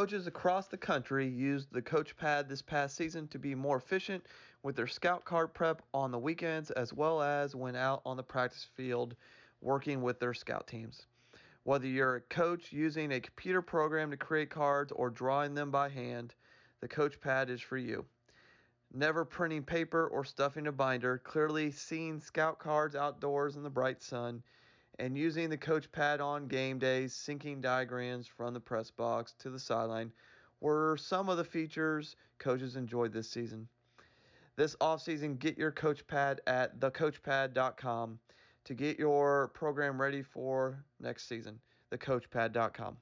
Coaches across the country used the coach pad this past season to be more efficient with their scout card prep on the weekends as well as when out on the practice field working with their scout teams. Whether you're a coach using a computer program to create cards or drawing them by hand, the coach pad is for you. Never printing paper or stuffing a binder, clearly seeing scout cards outdoors in the bright sun, and using the coach pad on game days, syncing diagrams from the press box to the sideline were some of the features coaches enjoyed this season. This offseason, get your coach pad at thecoachpad.com to get your program ready for next season. Thecoachpad.com.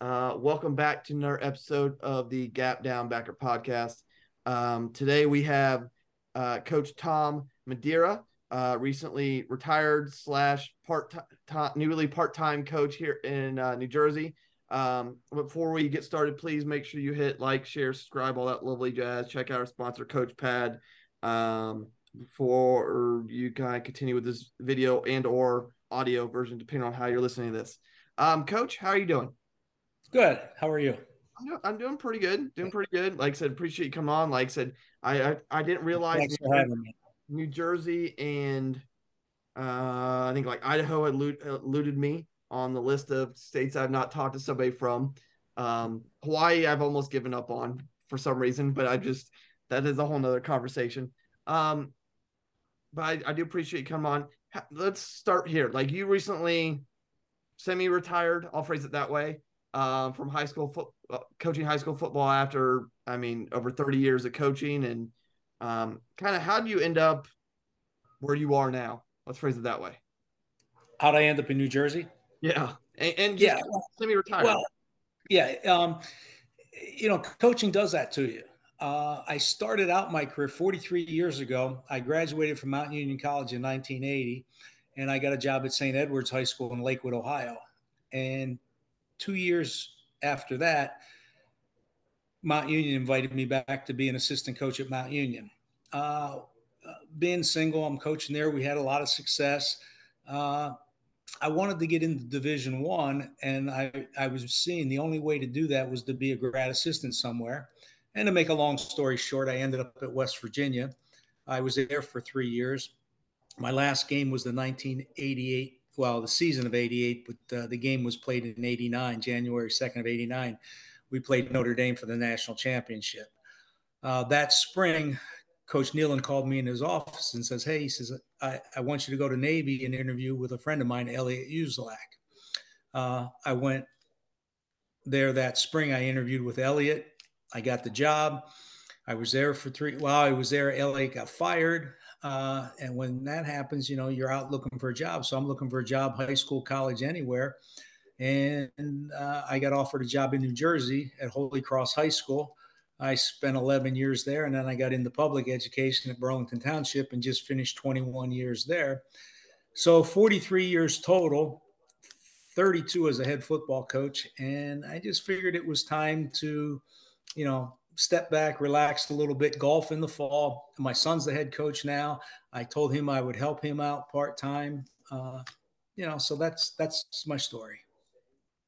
Uh, welcome back to another episode of the Gap Down Backer podcast. Um, today we have uh, Coach Tom Maderia uh, recently retired slash part time, newly part time coach here in uh, New Jersey. Um, before we get started, please make sure you hit like, share, subscribe, all that lovely jazz. Check out our sponsor, Coach Pad. Um, before you kind of continue with this video and or audio version, depending on how you're listening to this. Um, Coach, how are you doing? Good. How are you? I'm doing, I'm doing pretty good. Doing pretty good. Like I said, appreciate you coming on. Like I said, I I, I didn't realize. New Jersey and uh, I think like Idaho had eluded me on the list of states I've not talked to somebody from. Um, Hawaii, I've almost given up on for some reason, but I just that is a whole nother conversation. Um, but I, I do appreciate you coming on. Let's start here. Like you recently semi-retired, I'll phrase it that way, um, from high school foot, uh, coaching high school football after I mean over 30 years of coaching and um, kind of how do you end up where you are now? Let's phrase it that way. How'd I end up in New Jersey? Yeah, and, and yeah, semi-retired. Well, yeah, um, you know, coaching does that to you. Uh, I started out my career 43 years ago. I graduated from Mount Union College in 1980, and I got a job at St. Edward's High School in Lakewood, Ohio. And two years after that, Mount Union invited me back to be an assistant coach at Mount Union. Uh, being single, I'm coaching there. We had a lot of success. Uh, I wanted to get into Division One, and I, I was seeing the only way to do that was to be a grad assistant somewhere. And to make a long story short, I ended up at West Virginia. I was there for three years. My last game was the 1988, well, the season of 88, but uh, the game was played in 89, January 2nd of 89 we played Notre Dame for the national championship. Uh, that spring, Coach Nehlen called me in his office and says, Hey, he says, I, I want you to go to Navy and interview with a friend of mine, Elliot Uzelac. Uh, I went there that spring. I interviewed with Elliot. I got the job. I was there for three. While I was there, Elliot got fired. Uh, and when that happens, you know, you're out looking for a job. So I'm looking for a job, high school, college, anywhere and uh, I got offered a job in New Jersey at Holy Cross High School. I spent 11 years there, and then I got into public education at Burlington Township and just finished 21 years there. So 43 years total, 32 as a head football coach, and I just figured it was time to, you know, step back, relax a little bit, golf in the fall. My son's the head coach now. I told him I would help him out part time. Uh, you know, so that's that's my story.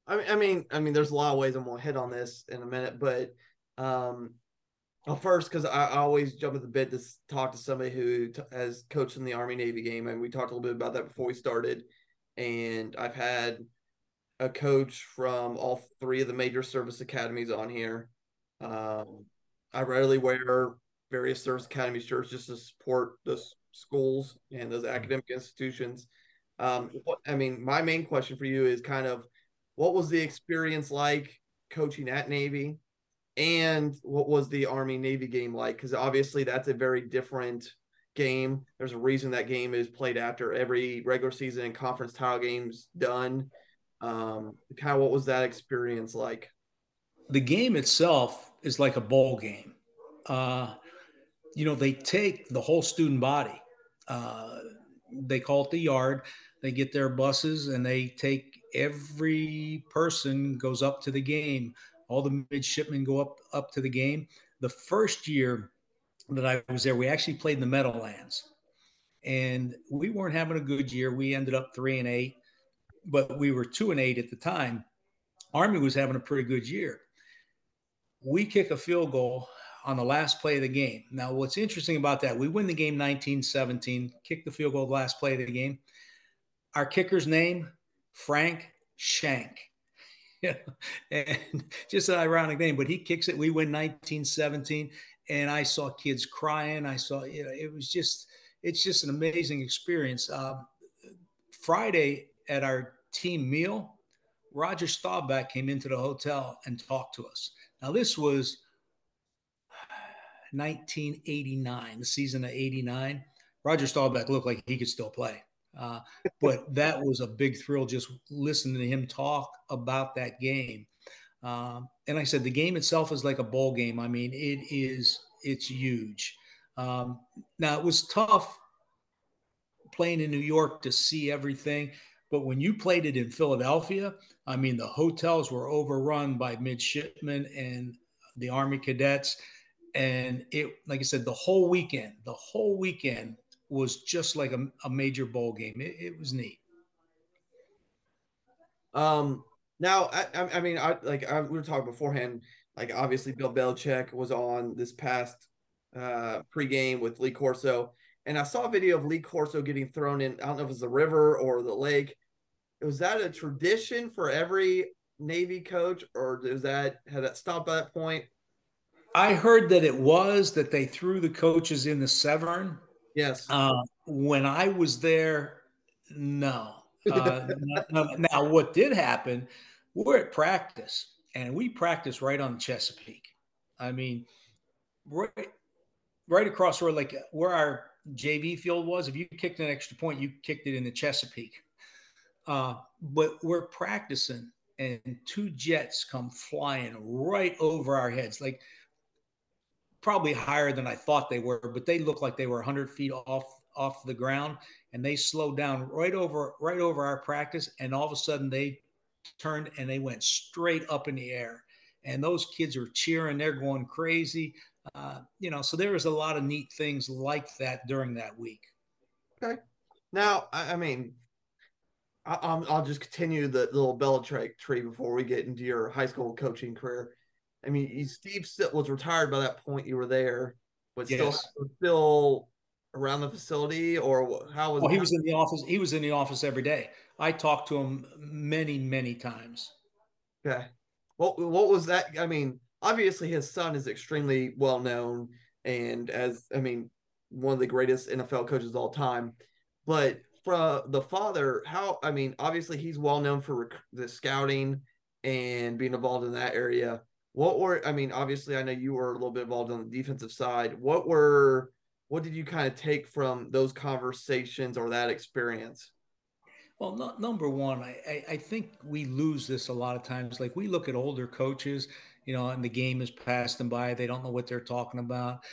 I mean, I mean, I mean, there's a lot of ways I'm gonna hit on this in a minute, but um, well, first because I, always jump at the bit to talk to somebody who t- has coached in the Army Navy game, and we talked a little bit about that before we started. And I've had a coach from all three of the major service academies on here. Um, I rarely wear various service academy shirts just to support the schools and those academic institutions. Um, what, I mean, my main question for you is kind of what was the experience like coaching at Navy? And what was the Army Navy game like? Because obviously that's a very different game. There's a reason that game is played after every regular season and conference title games done. Um, kind of what was that experience like? The game itself is like a bowl game. Uh, you know, they take the whole student body. Uh, they call it the yard. They get their buses and they take every person goes up to the game. All the midshipmen go up up to the game. The first year that I was there, we actually played in the Meadowlands, and we weren't having a good year. We ended up three and eight, but we were two and eight at the time. Army was having a pretty good year. We kick a field goal on the last play of the game. Now, what's interesting about that, we win the game 19 17, kick the field goal, the last play of the game. Our kicker's name, Frank Schenk. and just an ironic name, but he kicks it. We win 1917, And I saw kids crying. I saw, you know, it was just, it's just an amazing experience. Uh, Friday at our team meal, Roger Staubach came into the hotel and talked to us. Now, this was 1989, the season of 89. Roger Staubach looked like he could still play. Uh, but that was a big thrill just listening to him talk about that game. Um, and I said, the game itself is like a ball game. I mean, it is, it's huge. Um, now, it was tough playing in New York to see everything. But when you played it in Philadelphia, I mean, the hotels were overrun by midshipmen and the Army cadets. And it, like I said, the whole weekend, the whole weekend was just like a, a major bowl game. It, it, was neat. Um, now, I, I mean, I like I, we were talking beforehand. Like, obviously, Bill Belichick was on this past uh, pregame with Lee Corso, and I saw a video of Lee Corso getting thrown in. I don't know if it's the river or the lake. Was that a tradition for every Navy coach, or does that had that stopped by that point? I heard that it was that they threw the coaches in the Severn. Yes. Uh, when I was there, no. Uh, now, what did happen? We're at practice, and we practice right on Chesapeake. I mean, right, right across where like where our JV field was. If you kicked an extra point, you kicked it in the Chesapeake. Uh, but we're practicing, and two jets come flying right over our heads, like probably higher than I thought they were, but they looked like they were 100 feet off off the ground, and they slowed down right over right over our practice, and all of a sudden they turned and they went straight up in the air, and those kids are cheering, they're going crazy. Uh, you know, so there was a lot of neat things like that during that week. Okay. Now, I, I mean, I, will just continue the little Belichick tree before we get into your high school coaching career. I mean, Steve still was retired by that point. You were there, but still yes. still around the facility, or how was? Oh, he was in the office. He was in the office every day. I talked to him many, many times. Okay. What What was that? I mean, obviously his son is extremely well known and as I mean one of the greatest NFL coaches of all time. But for the father, how I mean, obviously he's well known for rec- the scouting and being involved in that area. What were I mean, obviously I know you were a little bit involved on the defensive side. What were what did you kind of take from those conversations or that experience? Well, no, number one, I, I think we lose this a lot of times. Like we look at older coaches you know, and the game has passed them by. They don't know what they're talking about.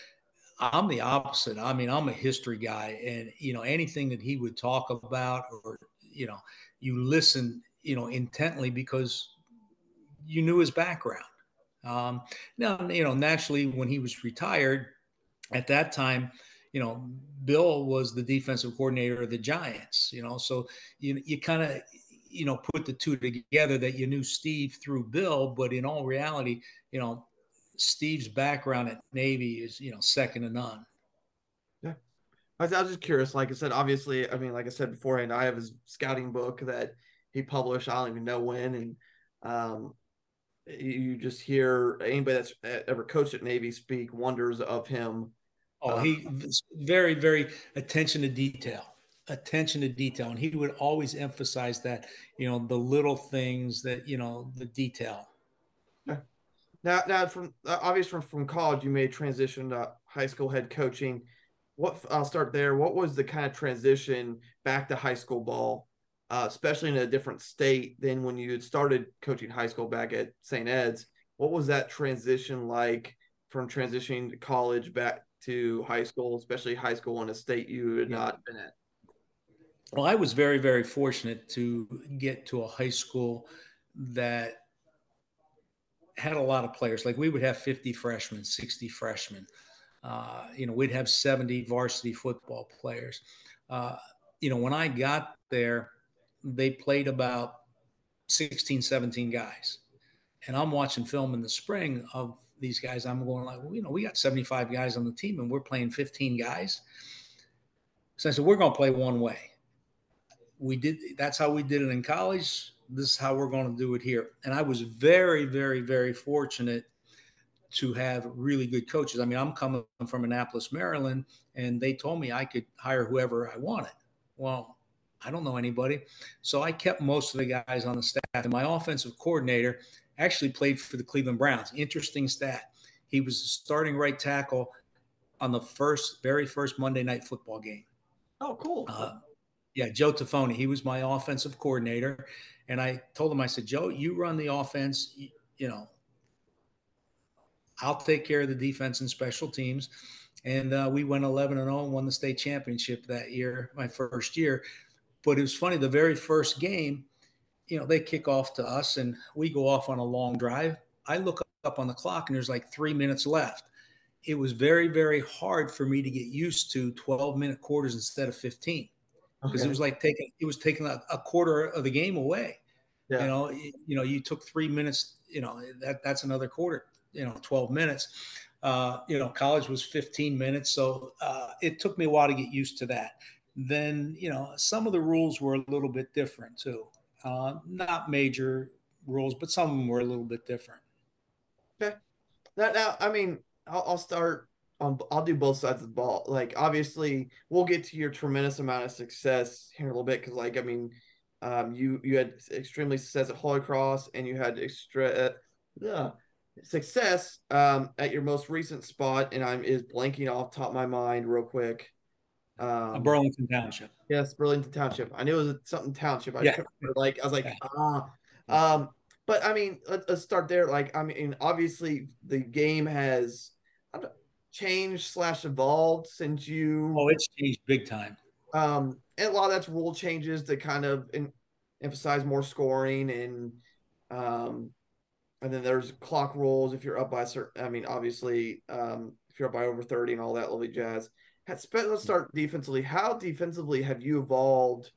I'm the opposite. I mean, I'm a history guy, and you know, anything that he would talk about, or you know, you listen, you know, intently because you knew his background. Um, now, you know, naturally, when he was retired, at that time, you know, Bill was the defensive coordinator of the Giants. You know, so you you kind of you know, put the two together that you knew Steve through Bill, but in all reality, you know, Steve's background at Navy is, you know, second to none. Yeah. I was, I was just curious. Like I said, obviously, I mean, like I said beforehand, I have his scouting book that he published. I don't even know when. And um, you just hear anybody that's ever coached at Navy speak wonders of him. Oh, he very, very attention to detail attention to detail. And he would always emphasize that you know the little things that you know the detail. Now now from uh, obviously from, from college you made transition to high school head coaching. What i'll start there. What was the kind of transition back to high school ball uh, especially in a different state than when you had started coaching high school back at st ed's what was that transition like from transitioning to college back to high school especially high school in a state you had yeah. not been at well, I was very, very fortunate to get to a high school that had a lot of players. Like we would have 50 freshmen, 60 freshmen. Uh, you know, we'd have 70 varsity football players. Uh, you know, when I got there, they played about 16, 17 guys. And I'm watching film in the spring of these guys. I'm going like, well, you know, we got 75 guys on the team and we're playing 15 guys. So I said, we're going to play one way. We did. That's how we did it in college. This is how we're going to do it here. And I was very, very, very fortunate to have really good coaches. I mean, I'm coming from Annapolis, Maryland, and they told me I could hire whoever I wanted. Well, I don't know anybody. So I kept most of the guys on the staff. And my offensive coordinator actually played for the Cleveland Browns. Interesting stat. He was the starting right tackle on the first, very first Monday night football game. Oh, cool. Uh, yeah, Joe Taffoni. He was my offensive coordinator. And I told him, I said, Joe, you run the offense. You, you know, I'll take care of the defense and special teams. And uh, we went 11 and 0 and won the state championship that year, my first year. But it was funny, the very first game, you know, they kick off to us and we go off on a long drive. I look up on the clock and there's like three minutes left. It was very, very hard for me to get used to 12 minute quarters instead of 15 because okay. it was like taking it was taking a, a, quarter of the game away. Yeah. You know, you, you know, you took three minutes. You know, that that's another quarter. You know, 12 minutes. Uh, you know, college was 15 minutes, so uh, it took me a while to get used to that. Then, you know, some of the rules were a little bit different too. Uh, not major rules, but some of them were a little bit different. Okay. Now, now I mean, I'll, I'll start on. I'll do both sides of the ball. Like, obviously, we'll get to your tremendous amount of success here in a little bit because, like, I mean, um, you you had extremely success at Holy Cross, and you had extra uh, success um, at your most recent spot, and I'm is blanking off top of my mind real quick. Um, Burlington Township. Yes, Burlington Township. I knew it was something Township. I yeah. like I was like, ah. Um, but I mean, let, us start there. Like, I mean, obviously the game has changed slash evolved since you. Oh, it's changed big time. Um, and a lot of that's rule changes to kind of in, emphasize more scoring and um, and then there's clock rules if you're up by certain. I mean, obviously, um, if you're up by over thirty and all that lovely jazz. Let's start defensively. How defensively have you evolved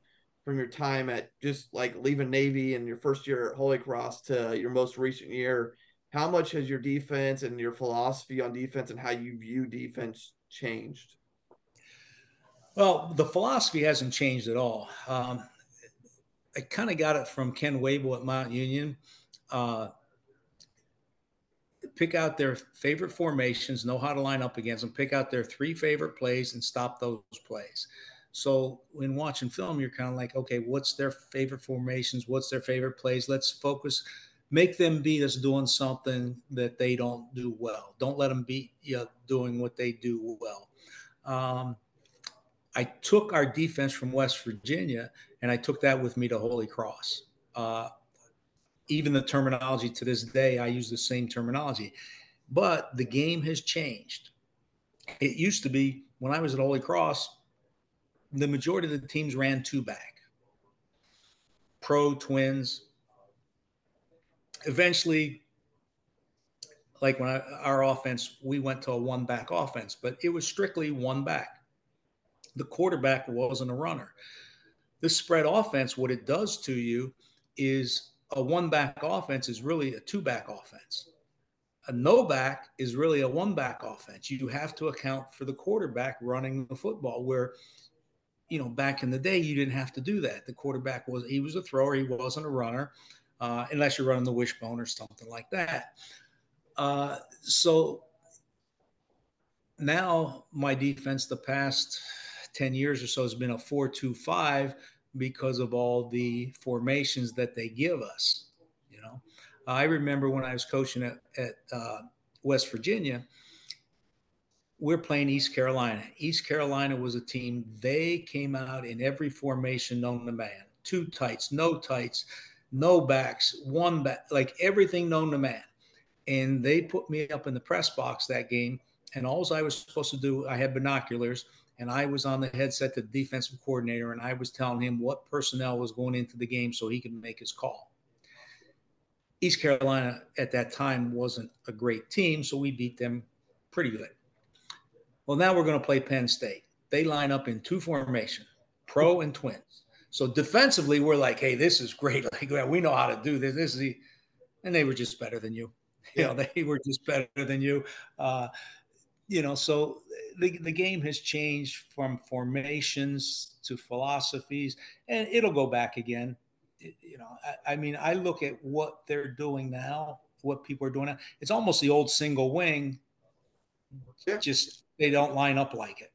from your time at just like leaving Navy and your first year at Holy Cross to your most recent year? How much has your defense and your philosophy on defense and how you view defense changed? Well, the philosophy hasn't changed at all. Um, I kind of got it from Ken Wable at Mount Union. Uh, pick out their favorite formations, know how to line up against them, pick out their three favorite plays and stop those plays. So when watching film, you're kind of like, okay, what's their favorite formations? What's their favorite plays? Let's focus, make them beat us doing something that they don't do well. Don't let them beat you doing what they do well. Um, I took our defense from West Virginia and I took that with me to Holy Cross. Uh, even the terminology to this day, I use the same terminology. But the game has changed. It used to be when I was at Holy Cross, the majority of the teams ran two back, pro twins. Eventually, like when I, our offense, we went to a one back offense, but it was strictly one back. The quarterback wasn't a runner. This spread offense, what it does to you is a one back offense is really a two back offense. A no back is really a one back offense. You have to account for the quarterback running the football, where, you know, back in the day, you didn't have to do that. The quarterback was, he was a thrower, he wasn't a runner, uh, unless you're running the wishbone or something like that. Uh, so now my defense, the past 10 years or so, has been a 4 2 5 because of all the formations that they give us. You know, I remember when I was coaching at, at uh, West Virginia, we're playing East Carolina. East Carolina was a team, they came out in every formation known to man two tights, no tights, no backs, one back, like everything known to man. And they put me up in the press box that game. And all I was supposed to do, I had binoculars and I was on the headset to the defensive coordinator, and I was telling him what personnel was going into the game so he could make his call. East Carolina at that time wasn't a great team, so we beat them pretty good. Well, now we're going to play Penn State. They line up in two formation, pro and twins. So defensively, we're like, hey, this is great. Like we know how to do this. This is the and they were just better than you. You know, they were just better than you. Uh, you know, so the, the game has changed from formations to philosophies, and it'll go back again. You know, I, I mean, I look at what they're doing now, what people are doing now. It's almost the old single wing. Yeah. Just they don't line up like it.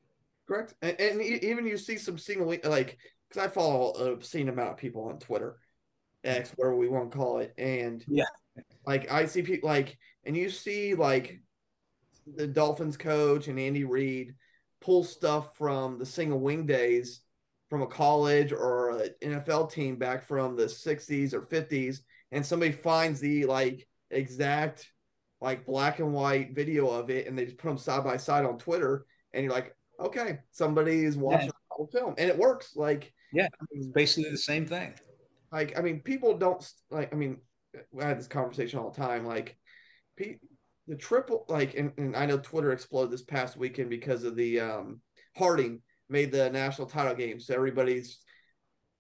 Correct. And, and even you see some single wing, like, because I follow a obscene amount of people on Twitter, X, whatever we want to call it. And yeah, like I see people like, and you see like the Dolphins coach and Andy Reid pull stuff from the single wing days from a college or an NFL team back from the 60s or 50s, and somebody finds the like exact like black and white video of it, and they just put them side by side on Twitter, and you're like, okay, somebody is watching yeah. the whole film, and it works. Like, yeah, I mean, it's basically the same thing. Like, I mean, people don't like. I mean, I had this conversation all the time. Like, the triple like and, and I know Twitter exploded this past weekend because of the um Harding made the national title game. So everybody's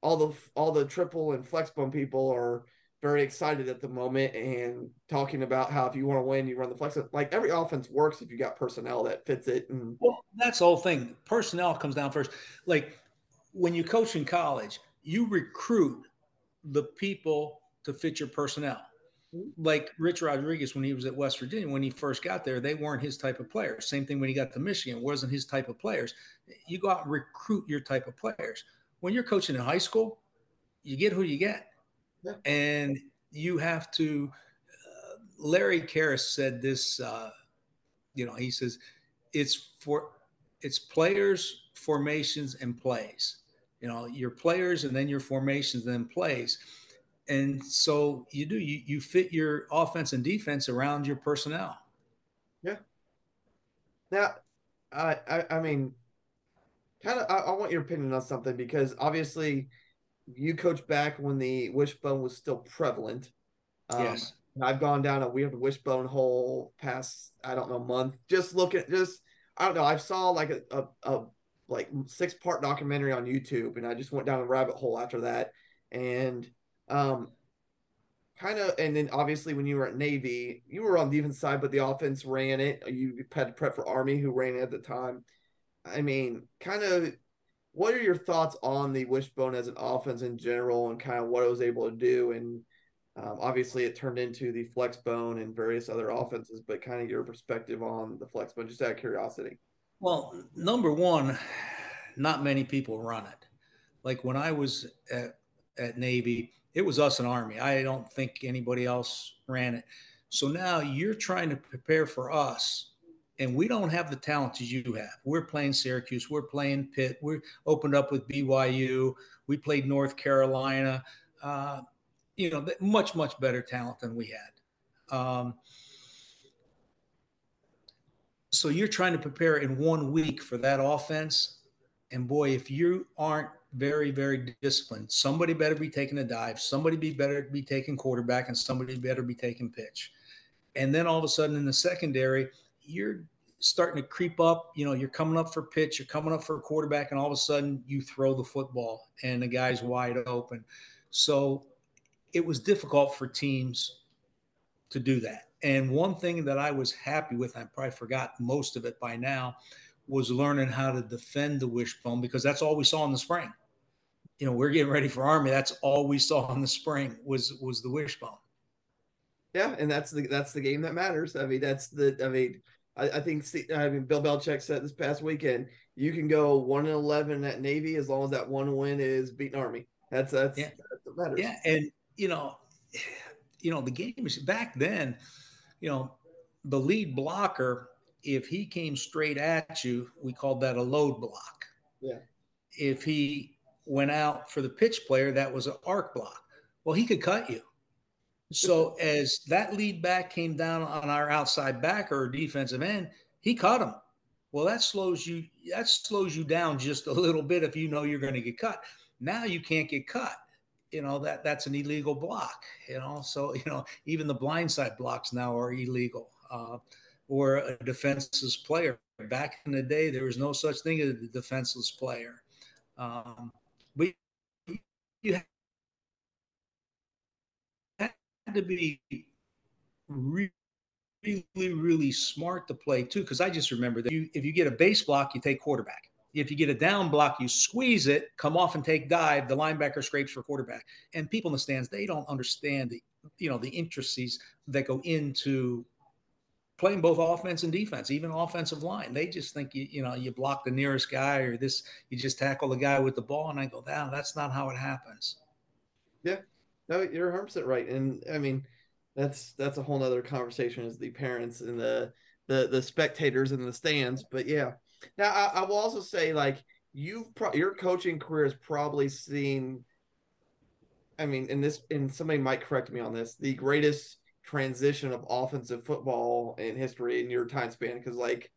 all the all the triple and flex people are very excited at the moment and talking about how if you want to win, you run the flex. Like every offense works if you got personnel that fits it. And well, that's the whole thing. Personnel comes down first. Like when you coach in college, you recruit the people to fit your personnel like Rich Rodriguez when he was at West Virginia, when he first got there, they weren't his type of players. Same thing when he got to Michigan, wasn't his type of players. You go out and recruit your type of players. When you're coaching in high school, you get who you get. Yeah. And you have to. Uh, Larry Kehres said this. Uh, you know, he says it's for it's players, formations, and plays. You know, your players, and then your formations, and then plays and so you do you you fit your offense and defense around your personnel. Yeah. Now, I I, I mean, kind of I, I, want your opinion on something because obviously you coached back when the wishbone was still prevalent. Um, yes. I've gone down a weird wishbone hole past I don't know month. Just looking, just I don't know. I saw like a, a, a like six part documentary on YouTube, and I just went down a rabbit hole after that. And um, kind of, and then obviously when you were at Navy, you were on the defense side, but the offense ran it. You had to prep for Army, who ran it at the time. I mean, kind of, what are your thoughts on the wishbone as an offense in general, and kind of what it was able to do? And um, obviously, it turned into the flex bone and various other offenses, but kind of your perspective on the flex bone, just out of curiosity. Well, number one, not many people run it. Like when I was at, at Navy, it was us and Army. I don't think anybody else ran it. So now you're trying to prepare for us, and we don't have the talent as you have. We're playing Syracuse, we're playing Pitt, we're opened up with BYU, we played North Carolina. Uh, you know, much much better talent than we had. Um, so you're trying to prepare in one week for that offense, and boy, if you aren't very, very disciplined. Somebody better be taking a dive. Somebody be better be taking quarterback, and somebody better be taking pitch. And then all of a sudden in the secondary, you're starting to creep up. You know, you're coming up for pitch, you're coming up for quarterback, and all of a sudden you throw the football and the guy's wide open. So it was difficult for teams to do that. And one thing that I was happy with, I probably forgot most of it by now, was learning how to defend the wishbone because that's all we saw in the spring you know, we're getting ready for Army. That's all we saw in the spring was was the wishbone. Yeah, and that's the that's the game that matters. I mean, that's the I mean, I, I think I mean Bill Belichick said this past weekend, you can go one and eleven at Navy as long as that one win is beating Army. That's that's, yeah. that's what matters. Yeah, and you know, you know the game is back then. You know, the lead blocker, if he came straight at you, we called that a load block. Yeah. If he went out for the pitch player that was an arc block. Well, he could cut you. So as that lead back came down on our outside back or defensive end, he caught him. Well, that slows you. That slows you down just a little bit if you know you're going to get cut. Now you can't get cut. You know that that's an illegal block. You know, so you know even the blindside blocks now are illegal. Uh, or a defenseless player. Back in the day, there was no such thing as a defenseless player. Um, but you had to be really, really smart to play too. Because I just remember that you, if you get a base block, you take quarterback. If you get a down block, you squeeze it, come off and take dive. The linebacker scrapes for quarterback. And people in the stands, they don't understand the, you know, the intricacies that go into playing both offense and defense, even offensive line. They just think you, you know, you block the nearest guy or this, you just tackle the guy with the ball. And I go, down, that's not how it happens. Yeah. No, you're 100 right. And I mean, that's that's a whole nother conversation as the parents and the the the spectators in the stands. But yeah. Now I, I will also say like you've pro- your coaching career has probably seen I mean, in this and somebody might correct me on this, the greatest transition of offensive football in history in your time span? Because like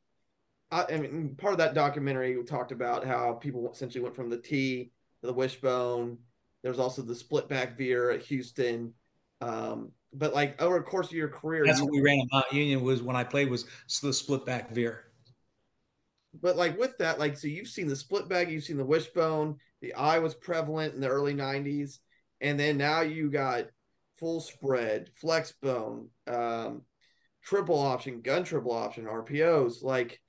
I, I, mean part of that documentary we talked about how people essentially went from the T to the wishbone. There's also the split back veer at Houston. Um, but like over the course of your career that's you, what we ran at Mount Union was when I played was the split back veer. But like with that like so you've seen the split back you've seen the wishbone the I was prevalent in the early 90s and then now you got full spread, flex bone, um, triple option, gun triple option, RPOs. Like,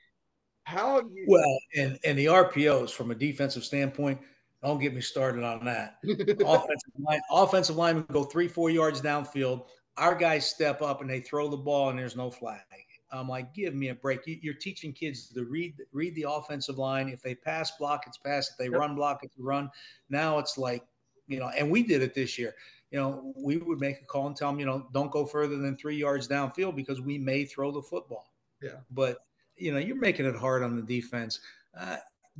how you- well, and and the RPOs from a defensive standpoint, don't get me started on that. offensive line, offensive linemen go three, four yards downfield. Our guys step up and they throw the ball, and there's no flag. I'm like, give me a break. You're teaching kids to read read the offensive line. If they pass block, it's pass. If they yep. run block, it's run. Now it's like, you know, and we did it this year you know, we would make a call and tell them, you know, don't go further than three yards downfield because we may throw the football. Yeah. But, you know, you're making it hard on the defense. Uh,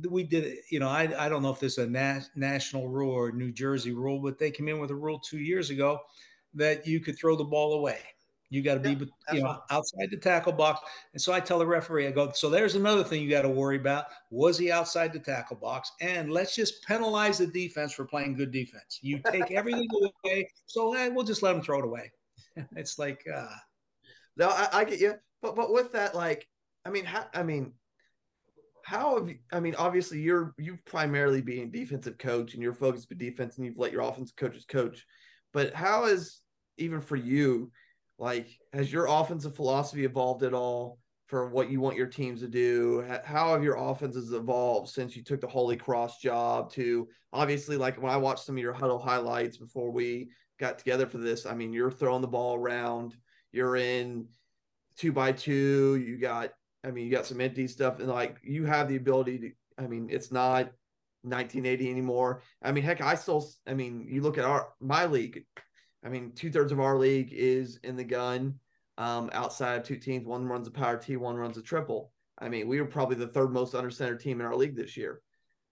we did it, you know, I, I don't know if this is a na- national rule or New Jersey rule, but they came in with a rule two years ago that you could throw the ball away. You got to yeah, be, you know, outside the tackle box. And so I tell the referee, I go, so there's another thing you got to worry about. Was he outside the tackle box? And let's just penalize the defense for playing good defense. You take everything away, so hey, we'll just let him throw it away. it's like, uh, no, I, I get you, but but with that, like, I mean, how, I mean, how have you, I mean, obviously you're you've primarily being defensive coach and you're focused on defense and you've let your offensive coaches coach, but how is even for you? Like, has your offensive philosophy evolved at all for what you want your teams to do? How have your offenses evolved since you took the Holy Cross job to obviously, like when I watched some of your huddle highlights before we got together for this, I mean, you're throwing the ball around, you're in two by two, you got, I mean, you got some empty stuff, and like you have the ability to, I mean, it's not 1980 anymore. I mean, heck, I still, I mean, you look at our, my league, I mean, two thirds of our league is in the gun. Um, outside of two teams, one runs a power T, one runs a triple. I mean, we were probably the third most under center team in our league this year.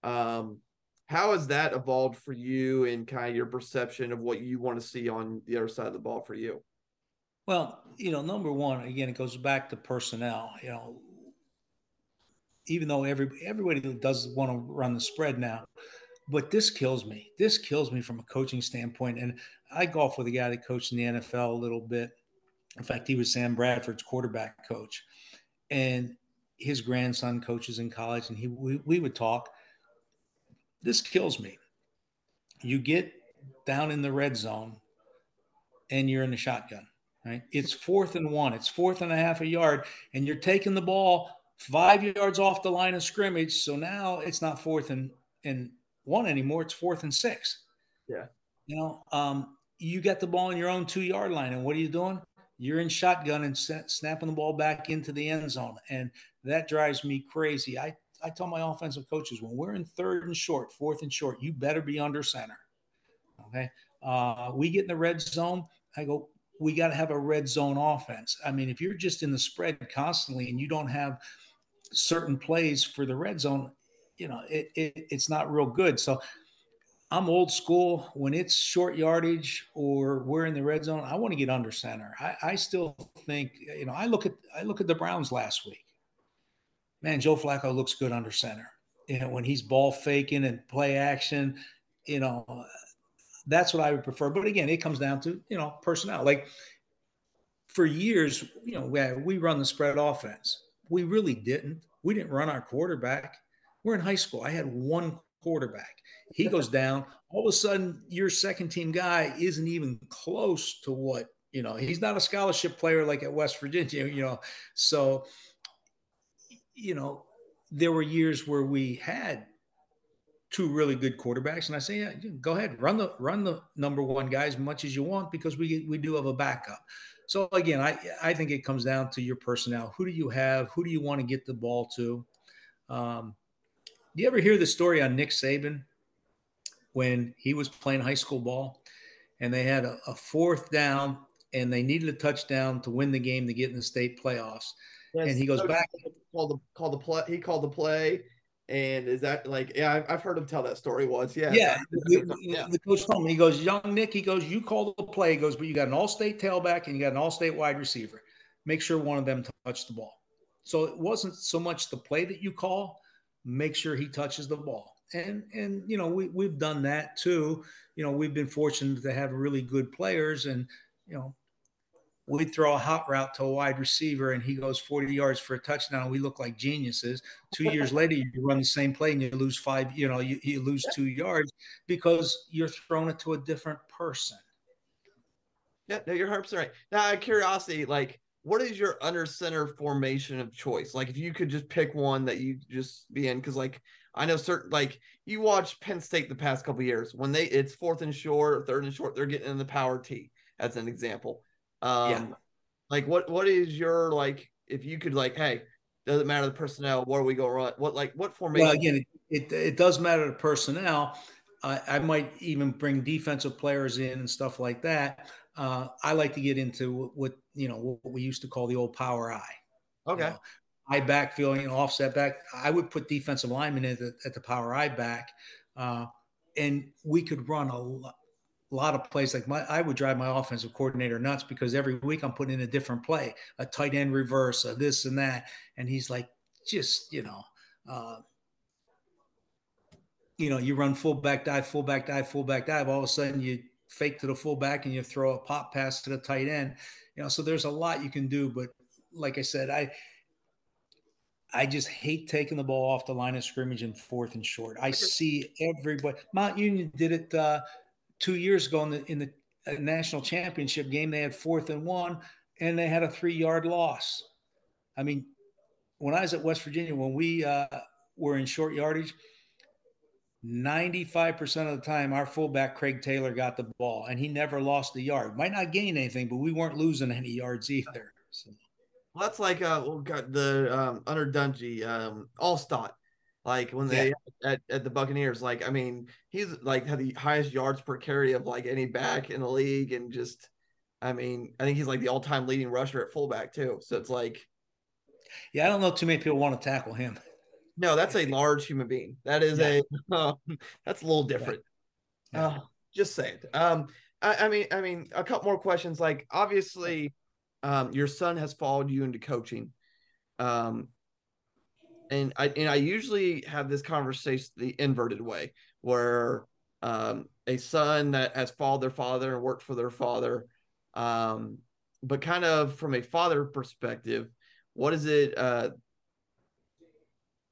Um, how has that evolved for you and kind of your perception of what you want to see on the other side of the ball for you? Well, you know, number one, again, it goes back to personnel. You know, even though every everybody does want to run the spread now, but this kills me. This kills me from a coaching standpoint. And I golf with a guy that coached in the NFL a little bit. In fact, he was Sam Bradford's quarterback coach, and his grandson coaches in college. And he we, we would talk. This kills me. You get down in the red zone, and you're in the shotgun. Right? It's fourth and one. It's fourth and a half a yard, and you're taking the ball five yards off the line of scrimmage. So now it's not fourth and and one anymore. It's fourth and six. Yeah. You know, um, you get the ball in your own two yard line, and what are you doing? You're in shotgun and snapping the ball back into the end zone, and that drives me crazy. I I tell my offensive coaches when we're in third and short, fourth and short, you better be under center. Okay. Uh, we get in the red zone. I go, we got to have a red zone offense. I mean, if you're just in the spread constantly and you don't have certain plays for the red zone, you know, it, it it's not real good. So I'm old school. When it's short yardage or we're in the red zone, I want to get under center. I, I still think, you know, I look at I look at the Browns last week. Man, Joe Flacco looks good under center. You know, when he's ball faking and play action, you know, that's what I would prefer. But again, it comes down to, you know, personnel. Like for years, you know, we, we run the spread offense. We really didn't. We didn't run our quarterback. We're in high school. I had one quarterback. He goes down. All of a sudden, your second team guy isn't even close to what You know, he's not a scholarship player like at West Virginia, you know. So, you know, there were years where we had two really good quarterbacks, and I say, yeah, go ahead, run the run the number one guy as much as you want because we we do have a backup. So again, I I think it comes down to your personnel. Who do you have? Who do you want to get the ball to? Um, do you ever hear the story on Nick Saban when he was playing high school ball, and they had a, a fourth down and they needed a touchdown to win the game to get in the state playoffs? Yes, and he goes back. Called the called the play. He called the play and is that like, yeah, I've, heard him tell that story once. Yeah. Yeah. The, yeah. the coach told me, he goes, Young Nick, he goes, you call the play. He goes, but you got an all state tailback and you got an all state wide receiver. Make sure one of them touch the ball. So it wasn't so much the play that you call, make sure he touches the ball. And, and, you know, we, we've done that too. You know, we've been fortunate to have really good players and, you know, we'd throw a hot route to a wide receiver and he goes 40 yards for a touchdown. We look like geniuses. Two years later, you run the same play and you lose five, you know, you, you lose two yards because you're throwing it to a different person. Yeah, no, your heart's right. Now, out of curiosity, like, what is your under center formation of choice? Like, if you could just pick one that you just be in, because like I know certain, like you watch Penn State the past couple years when they it's fourth and short, third and short, they're getting in the power T as an example. Um, yeah. Like, what what is your like? If you could like, hey, doesn't matter the personnel. Where we go run? What like what formation? Well, again, it, it, it does matter the personnel. I, I might even bring defensive players in and stuff like that. Uh, I like to get into what you know what we used to call the old power I. Okay. You know, I backfield, you know, offset back. I would put defensive linemen at the, at the power I back, uh, and we could run a lot lot of plays like my I would drive my offensive coordinator nuts because every week I'm putting in a different play, a tight end reverse, a this and that, and he's like, just you know, uh, you know, you run fullback dive, fullback dive, fullback dive. All of a sudden, you fake to the fullback and you throw a pop pass to the tight end. You know, so there's a lot you can do, but like I said, I I just hate taking the ball off the line of scrimmage and fourth and short. I see everybody. Mount Union did it. Uh, two years ago in the in the uh, national championship game, they had fourth and one, and they had a three yard loss. I mean, when I was at West Virginia, when we uh, were in short yardage, 95% of the time, our fullback, Craig Taylor, got the ball and he never lost a yard. Might not gain anything, but we weren't losing any yards either. So. Well, that's like uh, well, got the um, under Dungy, um, Alstott like when they yeah. at, at the Buccaneers, like I mean, he's like had the highest yards per carry of like any back in the league, and just I mean, I think he's like the all-time leading rusher at fullback too. So it's like, yeah, I don't know too many people want to tackle him. No, that's a large human being. That is yeah. a uh, that's a little different. Yeah. Uh, just saying. Um, I, I mean, I mean, a couple more questions. Like, obviously, um, your son has followed you into coaching. Um, and I and I usually have this conversation the inverted way, where um, a son that has followed their father and worked for their father, um, but kind of from a father perspective, what is it uh,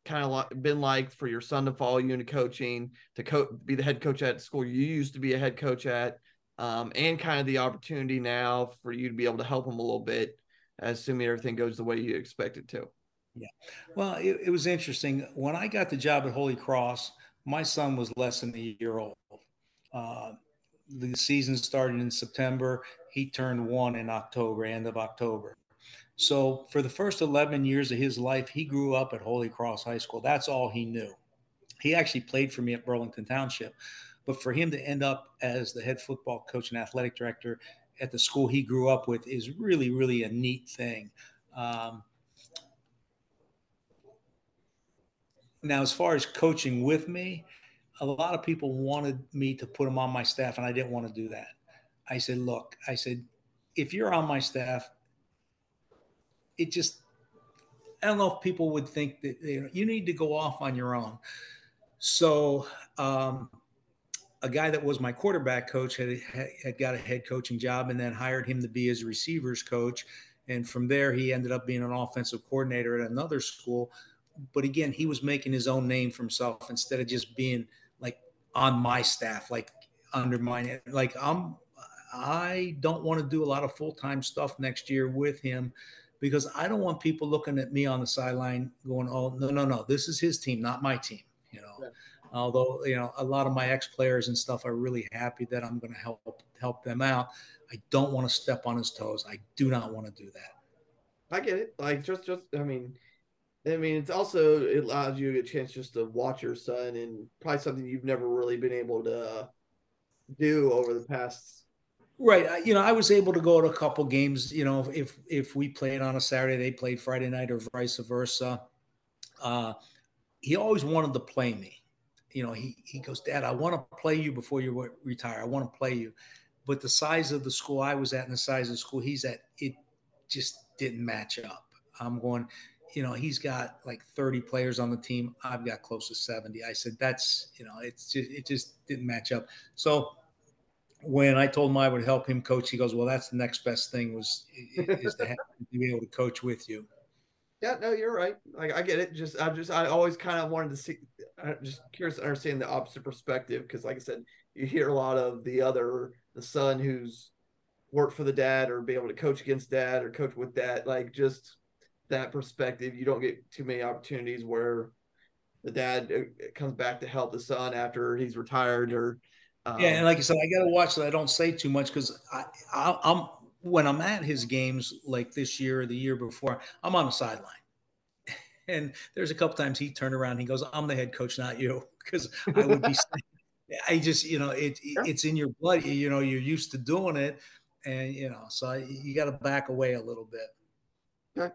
kind of like, been like for your son to follow you into coaching, to co- be the head coach at school you used to be a head coach at, um, and kind of the opportunity now for you to be able to help him a little bit, assuming everything goes the way you expect it to. Yeah. Well, it, it, was interesting. When I got the job at Holy Cross, my son was less than a year old. Uh, the season started in September. He turned one in October, end of October. So for the first 11 years of his life, he grew up at Holy Cross High School. That's all he knew. He actually played for me at Burlington Township. But for him to end up as the head football coach and athletic director at the school he grew up with is really, really a neat thing. Um, Now, as far as coaching with me, a lot of people wanted me to put him on my staff, and I didn't want to do that. I said, look, I said, if you're on my staff, it just, I don't know if people would think that you, know, you need to go off on your own. So, um, a guy that was my quarterback coach had, had got a head coaching job and then hired him to be his receivers coach. And from there, he ended up being an offensive coordinator at another school but again, he was making his own name for himself instead of just being like on my staff, like under my like I'm I don't want to do a lot of full time stuff next year with him because I don't want people looking at me on the sideline going, "Oh, no, no, no, this is his team, not my team." You know. Yeah. Although you know a lot of my ex players and stuff are really happy that I'm going to help help them out. I don't want to step on his toes. I do not want to do that. I get it. Like just just I mean, I mean it's also it allows you a chance just to watch your son and probably something you've never really been able to do over the past Right. You know, I was able to go to a couple games. You know, if if we played on a Saturday, they played Friday night, or vice versa. Uh, he always wanted to play me. You know, he he goes, Dad, I want to play you before you retire. I want to play you, but the size of the school I was at and the size of the school he's at, it just didn't match up. I'm going. You know, he's got like 30 players on the team. I've got close to 70. I said, that's, you know, it's just, it just didn't match up. So when I told him I would help him coach, he goes, "Well, that's the next best thing was is to, have, to be able to coach with you." Yeah, no, you're right. Like I get it. Just I just I always kind of wanted to see. I'm just curious to understand the opposite perspective because, like I said, you hear a lot of the other the son who's worked for the dad or be able to coach against dad or coach with dad. Like just that perspective, you don't get too many opportunities where the dad uh, comes back to help the son after he's retired or um, yeah, and like I said, I got to watch that I don't say too much because I, I, I'm when I'm at his games like this year or the year before, I'm on the sideline. And there's a couple times he turned around, he goes, "I'm the head coach, not you," because I would be. I just, you know, it, it's in your blood. You know, you're used to doing it, and you know, so you got to back away a little bit. Okay.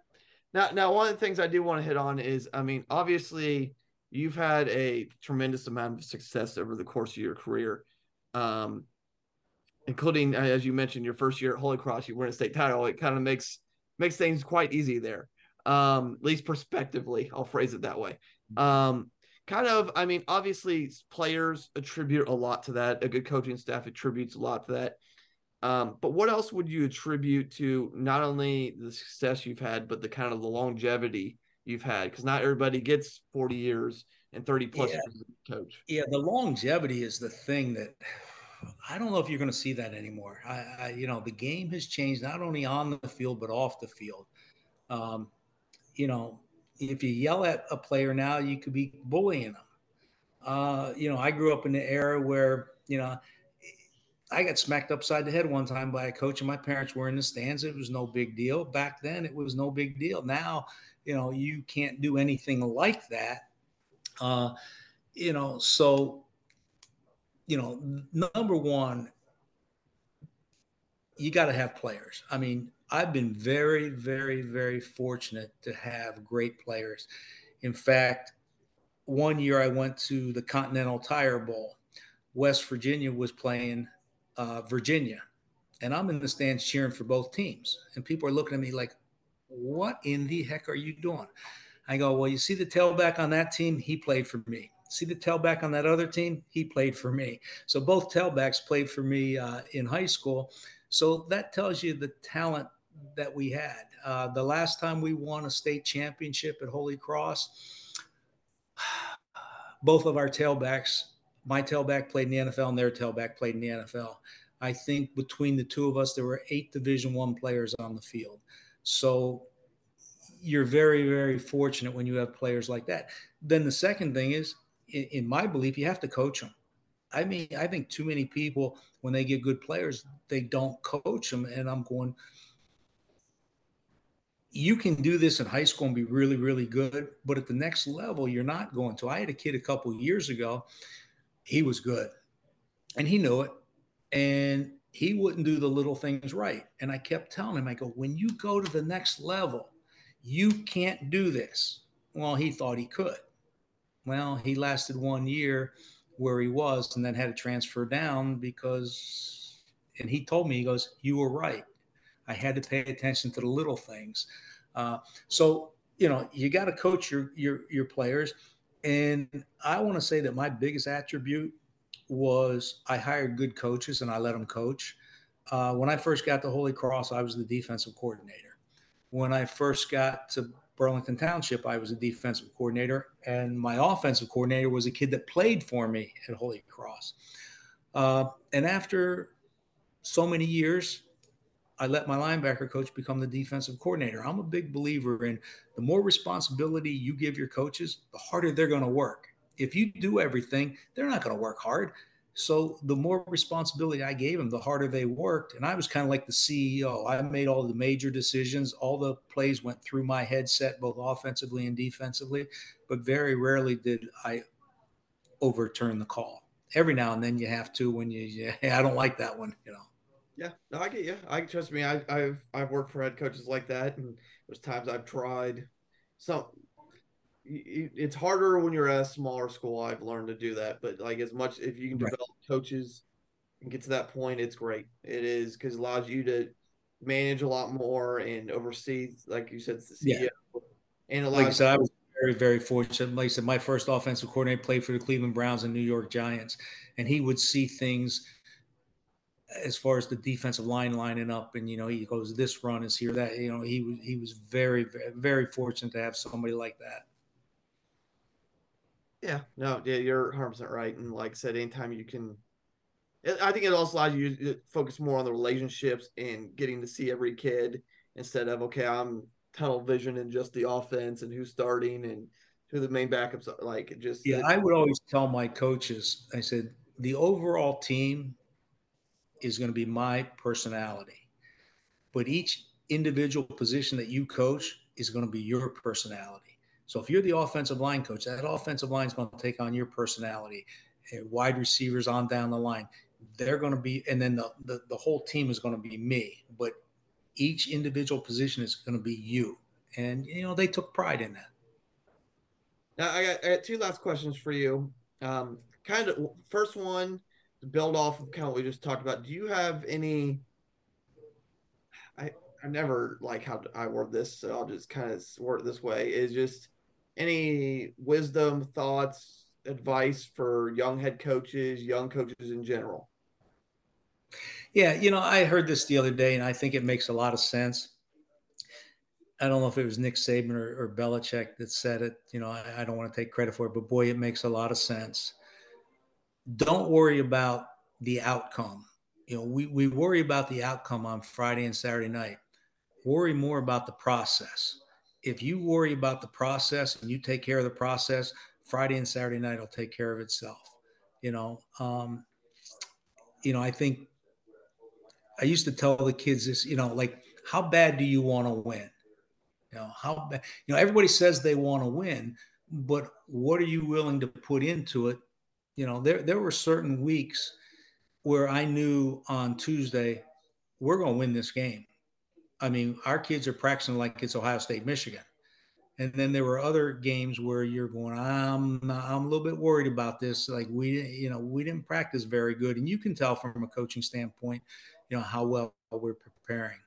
Now, now, one of the things I do want to hit on is, I mean, obviously, you've had a tremendous amount of success over the course of your career um, including as you mentioned your first year at Holy Cross, you win a state title. It kind of makes makes things quite easy there, um, at least prospectively. I'll phrase it that way. Um, kind of, I mean, obviously players attribute a lot to that. A good coaching staff attributes a lot to that. Um, but what else would you attribute to not only the success you've had, but the kind of the longevity you've had? Because not everybody gets 40 years and 30 plus yeah. coach. Yeah, the longevity is the thing that I don't know if you're going to see that anymore. I, I, you know, the game has changed not only on the field but off the field. Um, you know, if you yell at a player now, you could be bullying them. Uh, you know, I grew up in the era where you know I got smacked upside the head one time by a coach, and my parents were in the stands. It was no big deal back then. It was no big deal. Now, you know, you can't do anything like that uh, you know, so, you know, number one, you got to have players. I mean, I've been very, very, very fortunate to have great players. In fact, one year I went to the Continental Tire Bowl. West Virginia was playing uh, Virginia, and I'm in the stands cheering for both teams. And people are looking at me like, what in the heck are you doing? I go, well, you see the tailback on that team? He played for me. See the tailback on that other team? He played for me. So both tailbacks played for me uh, in high school. So that tells you the talent that we had. Uh, the last time we won a state championship at Holy Cross, both of our tailbacks, my tailback played in the NFL and their tailback played in the NFL. I think between the two of us, there were eight Division One players on the field. So you're very, very fortunate when you have players like that. Then the second thing is, in, in, my belief, you have to coach them. I mean, I think too many people, when they get good players, they don't coach them. And I'm going, you can do this in high school and be really, really good, but at the next level, you're not going to. I had a kid a couple years ago. He was good, and he knew it, and he wouldn't do the little things right. And I kept telling him, I go, when you go to the next level, you can't do this. Well, he thought he could. Well, he lasted one year where he was and then had to transfer down because, and he told me, he goes, You were right. I had to pay attention to the little things. Uh, so, you know, you got to coach your, your, your players. And I want to say that my biggest attribute was I hired good coaches and I let them coach. Uh, when I first got to Holy Cross, I was the defensive coordinator when I first got to Burlington Township, I was a defensive coordinator, and my offensive coordinator was a kid that played for me at Holy Cross. Uh, and after so many years, I let my linebacker coach become the defensive coordinator. I'm a big believer in the more responsibility you give your coaches, the harder they're going to work. If you do everything, they're not going to work hard. So the more responsibility I gave them, the harder they worked. And I was kind of like the CEO. I made all the major decisions. All the plays went through my headset, both offensively and defensively. But very rarely did I overturn the call. Every now and then you have to when you, yeah, I don't like that one, you know. Yeah, no, I get you. I trust me. I, have I've worked for head coaches like that, and there's times I've tried. So it's harder when you're at a smaller school. I've learned to do that, but like as much if you can develop right. coaches and get to that point, it's great. It is because it allows you to manage a lot more and oversee, like you said, the CEO. Yeah. And like I said, I was very, very fortunate. Like I said, my first offensive coordinator played for the Cleveland Browns and New York Giants, and he would see things as far as the defensive line lining up and you know he goes this run is here that you know he was he was very very fortunate to have somebody like that yeah, no, yeah, you're 100 percent right. And like I said, anytime you can, I think it also allows you to focus more on the relationships and getting to see every kid instead of okay, I'm tunnel vision and just the offense and who's starting and who the main backups are. Like it just yeah, it, I would always tell my coaches, I said the overall team is going to be my personality, but each individual position that you coach is going to be your personality. So if you're the offensive line coach, that offensive line is going to take on your personality. Wide receivers on down the line, they're going to be, and then the, the, the whole team is going to be me. But each individual position is going to be you. And, you know, they took pride in that. Now, I got, I got two last questions for you. Um, kind of, first one, build off of kind of what we just talked about. Do you have any I I never like how I word this, so I'll just kind of word it this way. Is just any wisdom, thoughts, advice for young head coaches, young coaches in general? Yeah, you know, I heard this the other day, and I think it makes a lot of sense. I don't know if it was Nick Saban or, or Belichick that said it. You know, I, I don't want to take credit for it, but boy, it makes a lot of sense. Don't worry about the outcome. You know, we, we worry about the outcome on Friday and Saturday night. Worry more about the process if you worry about the process and you take care of the process, Friday and Saturday night will take care of itself. You know, um, you know, I think I used to tell the kids this, you know, like, how bad do you want to win? You know, how bad, you know, everybody says they want to win, but what are you willing to put into it? You know, there, there were certain weeks where I knew on Tuesday, we're going to win this game. I mean, our kids are practicing like it's Ohio State, Michigan. And then there were other games where you're going, I'm, I'm a little bit worried about this. Like we, you know, we didn't practice very good, and you can tell from a coaching standpoint, you know, how well we're preparing.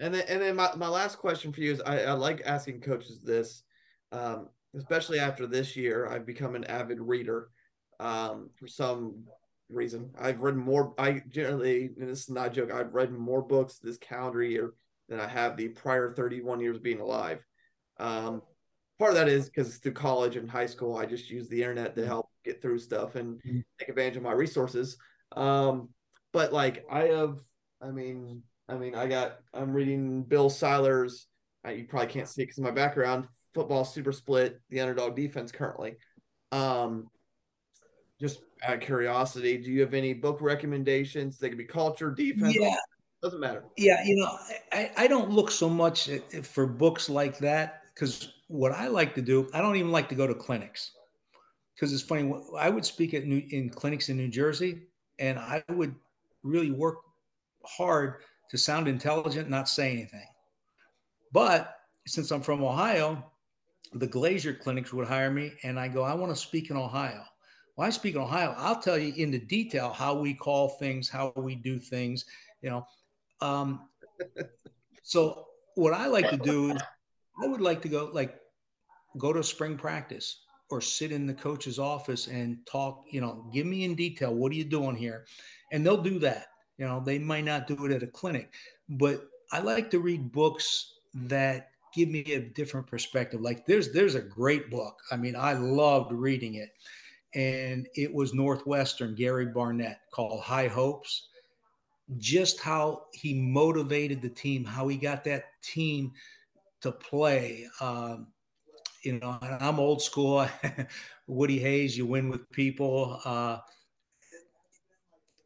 And then, and then my, my last question for you is, I, I like asking coaches this, um, especially after this year. I've become an avid reader um, for some reason. I've read more. I generally, and this is not a joke. I've read more books this calendar year than I have the prior 31 years being alive. Um, part of that is because through college and high school, I just use the internet to help get through stuff and mm-hmm. take advantage of my resources. Um, but like I have, I mean, I mean, I got. I'm reading Bill Seiler's. Uh, you probably can't see it because my background. Football super split, the underdog defense currently. Um, just out of curiosity, do you have any book recommendations? They could be culture, defense. Yeah. Doesn't matter. Yeah, you know, I, I don't look so much for books like that because what I like to do, I don't even like to go to clinics because it's funny. I would speak at New, in clinics in New Jersey, and I would really work hard to sound intelligent, not say anything. But since I'm from Ohio, the Glazier clinics would hire me, and I go, I want to speak in Ohio. Well, I speak in Ohio. I'll tell you in the detail how we call things, how we do things, you know. Um, so what I like to do is I would like to go like go to spring practice or sit in the coach's office and talk, you know, give me in detail what are you doing here? And they'll do that. You know, they might not do it at a clinic, but I like to read books that give me a different perspective. Like there's there's a great book. I mean, I loved reading it and it was Northwestern, Gary Barnett, called High Hopes. Just how he motivated the team, how he got that team to play. Um, you know, I'm old school. Woody Hayes, you win with people. Uh,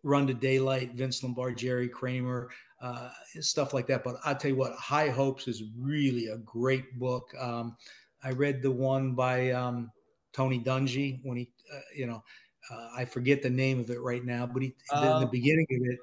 Run to Daylight, Vince Lombardi, Jerry Kramer, uh, stuff like that. But I'll tell you what, High Hopes is really a great book. Um, I read the one by um, Tony Dungy when he, uh, you know, uh, I forget the name of it right now, but he, in the um, beginning of it,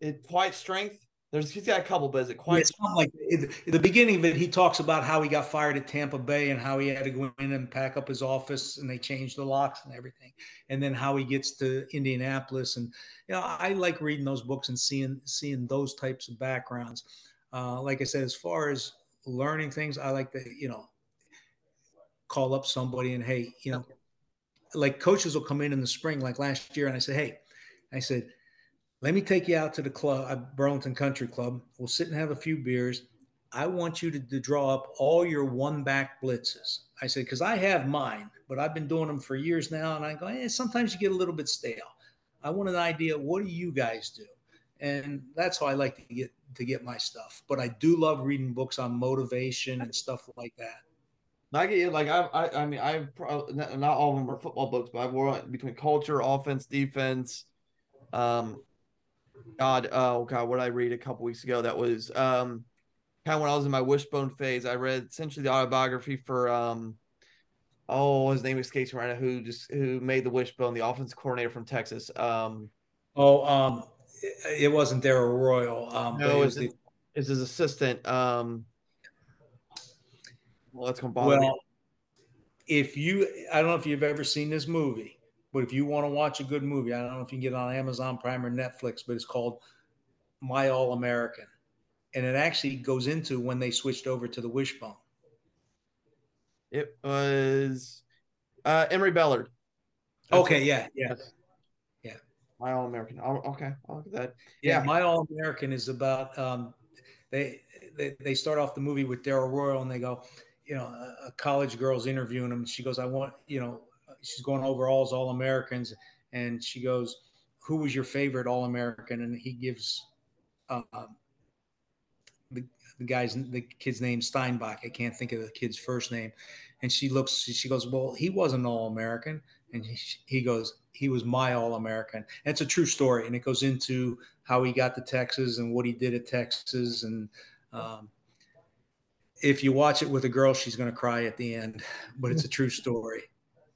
it quiet strength there's he's got a couple, but is it quite yeah, like in the beginning of it? He talks about how he got fired at Tampa Bay and how he had to go in and pack up his office and they changed the locks and everything, and then how he gets to Indianapolis. And you know, I like reading those books and seeing seeing those types of backgrounds. Uh, like I said, as far as learning things, I like to you know call up somebody and hey, you know, like coaches will come in in the spring, like last year, and I said, hey, I said let me take you out to the club, uh, Burlington Country Club. We'll sit and have a few beers. I want you to, to draw up all your one back blitzes. I said, because I have mine, but I've been doing them for years now. And I go, eh, sometimes you get a little bit stale. I want an idea. What do you guys do? And that's how I like to get to get my stuff. But I do love reading books on motivation and stuff like that. I get you. Like I, I, I mean, I've not all of them are football books, but I've worked between culture, offense, defense, um, God, oh God, what did I read a couple weeks ago that was um kind of when I was in my wishbone phase. I read essentially the autobiography for um oh his name escapes me right now who just who made the wishbone, the offensive coordinator from Texas. Um oh um it wasn't Darrell Royal. Um no, it was the, it's his assistant. Um well that's gonna bother well, me. If you I don't know if you've ever seen this movie but if you want to watch a good movie, I don't know if you can get it on Amazon Prime or Netflix, but it's called My All American. And it actually goes into when they switched over to the Wishbone. It was uh, Emory Bellard. That's okay, yeah, yeah. Yeah. My All American. Okay, I'll look at that. Yeah, yeah. My All American is about um, they, they they start off the movie with Darrell Royal and they go, you know, a, college girl's interviewing him. She goes, I want, you know, she's going over all All Americans, and she goes, "Who was your favorite All American?" And he gives uh, the the guy's the kid's name Steinmark. I can't think of the kid's first name, and she looks. She goes, "Well, he wasn't All American," and he, he goes, "He was my All American." It's a true story, and it goes into how he got to Texas and what he did at Texas, and um, if you watch it with a girl, she's going to cry at the end, but it's a true story.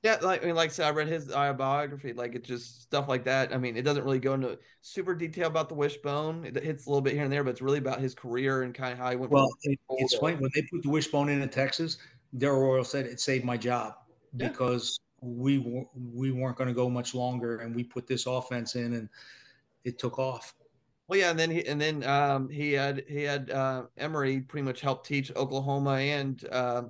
Yeah, like I mean, like I said, I read his biography. Like it's just stuff like that. I mean, it doesn't really go into super detail about the wishbone. It hits a little bit here and there, but it's really about his career and kind of how he went. Well, it, it's funny when they put the wishbone in in Texas. Darrell Royal said it saved my job yeah. because we we weren't going to go much longer, and we put this offense in, and it took off. Well, yeah, and then he and then um, he had he had uh, Emory pretty much help teach Oklahoma and uh,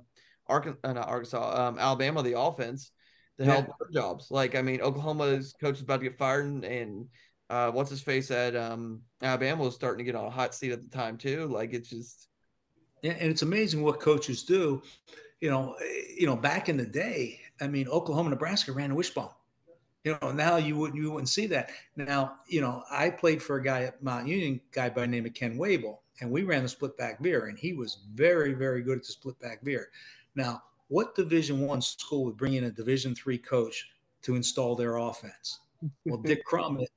Arkansas, not Arkansas, um, Alabama the offense to help yeah. jobs. Like, I mean, Oklahoma's coach is about to get fired, and, and uh, what's his face at um, Alabama was starting to get on a hot seat at the time too. Like, it's just yeah, and it's amazing what coaches do. You know, you know, back in the day, I mean, Oklahoma, Nebraska ran a wishbone. You know, now you wouldn't you wouldn't see that. Now, you know, I played for a guy at Mount Union, guy by the name of Ken Wable, and we ran the split back veer, and he was very, very good at the split back veer. Now, what division one school would bring in a division three coach to install their offense well dick crum at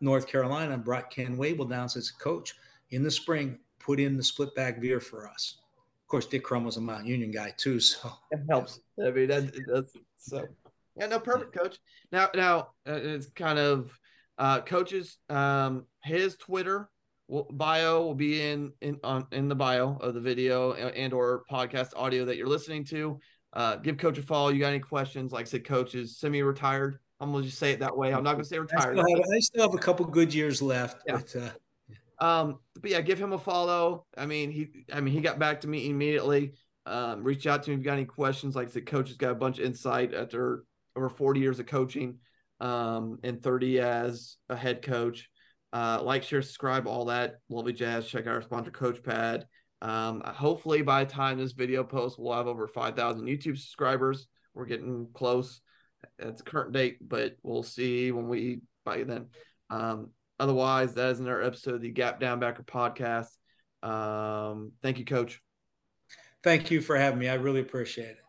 north carolina brought ken wable down and says coach in the spring put in the split back veer for us of course dick crum was a mount union guy too so it helps i mean that, that's so yeah no perfect coach now now uh, it's kind of uh coaches um his twitter bio will be in in on in the bio of the video and or podcast audio that you're listening to. Uh, give coach a follow. You got any questions? Like I said, coach is semi-retired. I'm gonna just say it that way. I'm not gonna say retired. I still have, I still have a couple good years left. Yeah. But, uh, um, but yeah, give him a follow. I mean, he, I mean, he got back to me immediately. Um, reach out to me if you got any questions. Like I said, coach has got a bunch of insight after over 40 years of coaching, um, and 30 as a head coach. Uh, like, share, subscribe, all that lovely jazz. Check out our sponsor, Coach Pad. Um, hopefully, by the time this video posts, we'll have over 5,000 YouTube subscribers. We're getting close. It's current date, but we'll see when we by then. Um, otherwise, that is another episode of the Gap Downbacker podcast. Um, thank you, Coach. Thank you for having me. I really appreciate it.